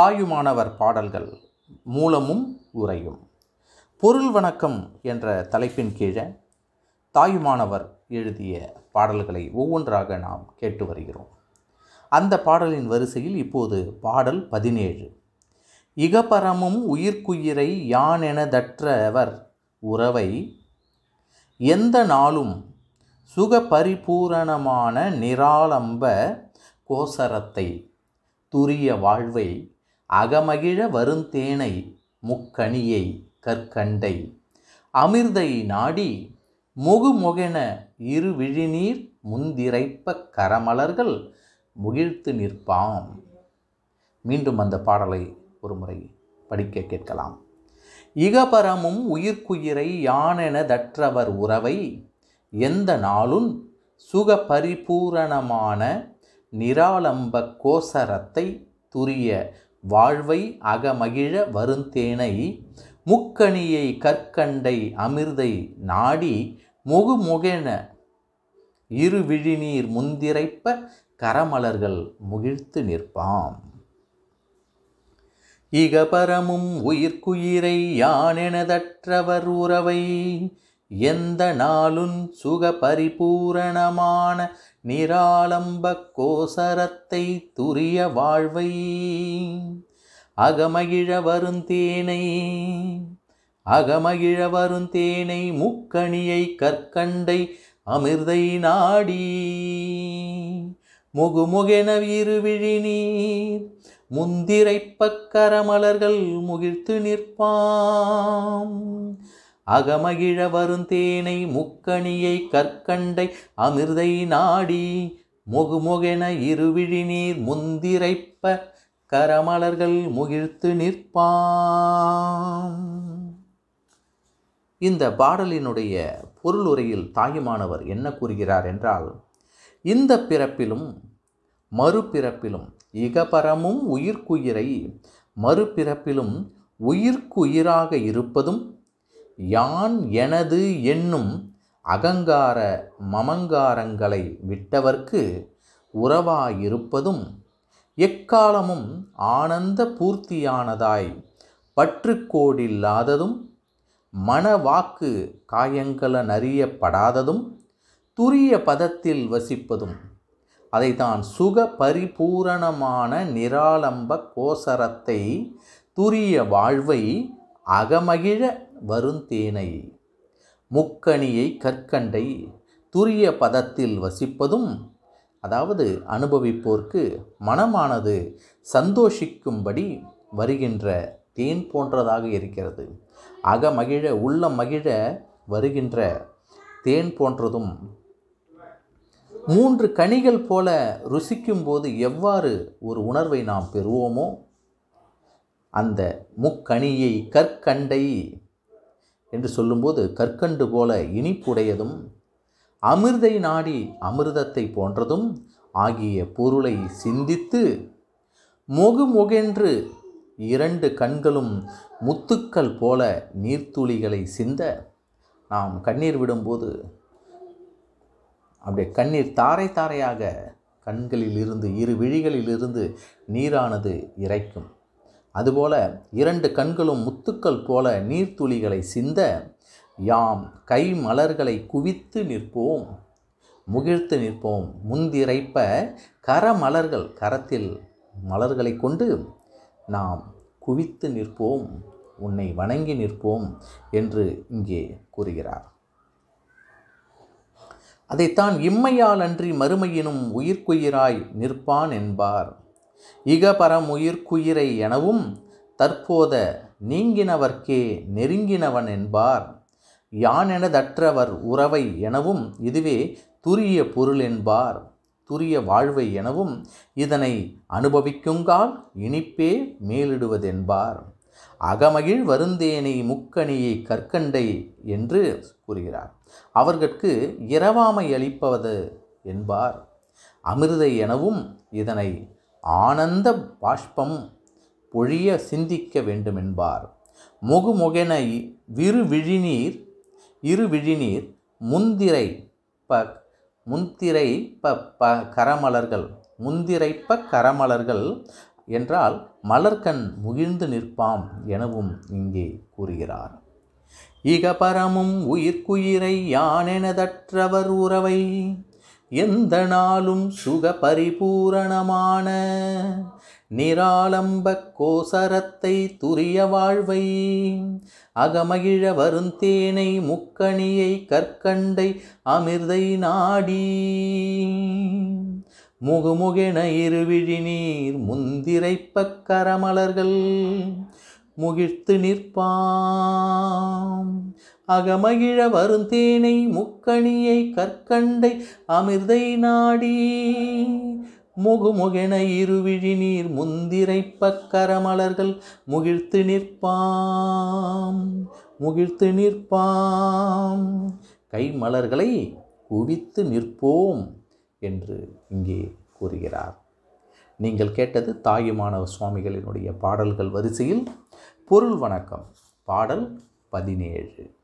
தாயுமானவர் பாடல்கள் மூலமும் உரையும் பொருள் வணக்கம் என்ற தலைப்பின் கீழே தாயுமானவர் எழுதிய பாடல்களை ஒவ்வொன்றாக நாம் கேட்டு வருகிறோம். அந்த பாடலின் வரிசையில் இப்போது பாடல் பதினேழு. இகபரமும் உயிர்க்குயிரை யானெனதற்றவர் உறவை எந்த நாளும் சுகபரிபூரணமான நிராலம்ப கோசரத்தை துரிய வாழ்வை அகமகிழ வருந்தேனை முக்கணியை கற்கண்டை. அமிர்தை நாடி முகுமொகென இரு விழிநீர் முந்திரைப்ப கரமலர்கள் முகிழ்த்து நிற்பாம். மீண்டும் அந்த பாடலை ஒரு முறை படிக்க கேட்கலாம். இகபரமும் உயிர்க்குயிரை யானென தற்றவர் உறவை எந்த நாளும் சுகபரிபூரணமான நிராலம்ப கோசரத்தை துரிய வாழ்வை அகமகிழ வருந்தேனை முக்கணியை கற்கண்டை அமிர்தை நாடி முகுமுகென இரு விழிநீர் முந்திரைப்ப கரமலர்கள் முகிழ்த்து நிற்பாம். இகபரமும் உயிர்க்குயிரை யானெனதற்றவர் உறவை எந்த நாளும் சுக பரிபூரணமான நிராலம்ப கோசரத்தை துரிய வாழ்வை? அகமகிழ வருந்தேனை அகமகிழ வருந்தேனை முக்கணியை கற்கண்டை அமிர்தை நாடி. முகுமுகென இருவிழி நீர் முந்திரைப்பக் முகிழ்த்து நிற்பாம். அகமகிழ வருந்தேனை முக்கணியை கற்கண்டை அமிர்தை நாடி முகுமுகென இருவிழி நீர் முந்திரைப்ப கரமலர்கள் முகிழ்த்து நிற்பாம் இந்த பாடலினுடைய பொருளுரையில் தாயுமானவர் என்ன கூறுகிறார் என்றால் இந்த பிறப்பிலும் மறுபிறப்பிலும் இகபரமும் உயிர்க்குயிரை மறுபிறப்பிலும் உயிர்க்குயிராக இருப்பதும் யான் எனது என்னும் அகங்கார மமங்காரங்களை விட்டவர்க்கு உறவாயிருப்பதும் எக்காலமும் ஆனந்த பூர்த்தியானதாய் பற்றுக்கோடில்லாததும் மனவாக்கு காயங்கள நறியப்படாததும் துரிய பதத்தில் வசிப்பதும் அதைத்தான் சுக பரிபூரணமான நிராலம்ப கோசரத்தை துரிய வாழ்வை அகமகிழ வருந்தேனை. முக்கணியை கற்கண்டை துரிய பதத்தில் வசிப்பதும் அதாவது அனுபவிப்போர்க்கு மனமானது சந்தோஷிக்கும்படி வருகின்ற தேன் போன்றதாக இருக்கிறது. அகமகிழ உள்ள மகிழ வருகின்ற தேன் போன்றதும். மூன்று கனிகள் போல ருசிக்கும்போது எவ்வாறு ஒரு உணர்வை நாம் பெறுவோமோ அந்த முக்கணியை கற்கண்டை என்று சொல்லும்போது கற்கண்டு போல இனிப்புடையதும் அமிர்தை நாடி அமிர்தத்தை போன்றதும் ஆகிய பொருளை சிந்தித்து மொகு மொகென்று இரண்டு கண்களும் முத்துக்கள் போல நீர்த்துளிகளை சிந்த நாம் கண்ணீர் விடும்போது அப்படியே கண்ணீர் தாரை தாரையாக கண்களில் இருந்து இரு விழிகளிலிருந்து நீரானது இறைக்கும். அதுபோல இரண்டு கண்களும் முத்துக்கள் போல நீர்த்துளிகளை சிந்த யாம் கை மலர்களை குவித்து நிற்போம் முகிழ்த்து நிற்போம். முந்திரைப்ப கரமலர்கள் கரத்தில் மலர்களை கொண்டு நாம் குவித்து நிற்போம் உன்னை வணங்கி நிற்போம் என்று இங்கே கூறுகிறார். அதைத்தான் இம்மையால் அன்றி மறுமையினும் உயிர்க்குயிராய் நிற்பான் என்பார். இகபரம் உயிர்க்குயிரை எனவும் தற்போத நீங்கினவர்க்கே நெருங்கினவன் என்பார். யானெனதற்றவர் உறவை எனவும் இதுவே துரிய பொருள் என்பார். துரிய வாழ்வை எனவும் இதனை அனுபவிக்குங்கால் இனிப்பே மேலிடுவதென்பார். அகமகிழ் வருந்தேனை முக்கணியை கற்கண்டை என்று கூறுகிறார். அவர்கட்கு இரவாமை அளிப்பவது என்பார். அமிர்தை எனவும் இதனை ஆனந்த பாஷ்பம் பொழிய சிந்திக்க வேண்டுமென்பார். முகுமுகென விரு விழிநீர் இரு விழிநீர் முந்திரை ப முந்திரை ப ப கரமலர்கள் முந்திரைப்ப கரமலர்கள் என்றால் மலர்கண் முகிழ்ந்து நிற்பாம் எனவும் இங்கே கூறுகிறார். இகபரமும் உயிர்க்குயிரை யானெனதற்றவர் உறவை எந்த நாளும் சுக பரிபூரணமான நிராலம்ப கோசரத்தை துரிய வாழ்வை அகமகிழ வருந்தேனை முக்கணியை கற்கண்டை அமிர்தை நாடி முகுமுகென இருவிழி நீர் முந்திரைப்பக் கரமலர்கள் முகிழ்த்து நிற்பாம். அகமகிழ வருந்தேனை முக்கணியை கற்கண்டை அமிர்தை நாடி. முகுமுகென இருவிழி நீர் முந்திரை பக்கரமலர்கள் முகிழ்த்து நிற்பாம். முகிழ்த்து நிற்பாம். கைமலர்களை குவித்து நிற்போம் என்று இங்கே கூறுகிறார். நீங்கள் கேட்டது தாயுமானவ சுவாமிகளினுடைய பாடல்கள் வரிசையில் பொருள் வணக்கம் பாடல் பதினேழு.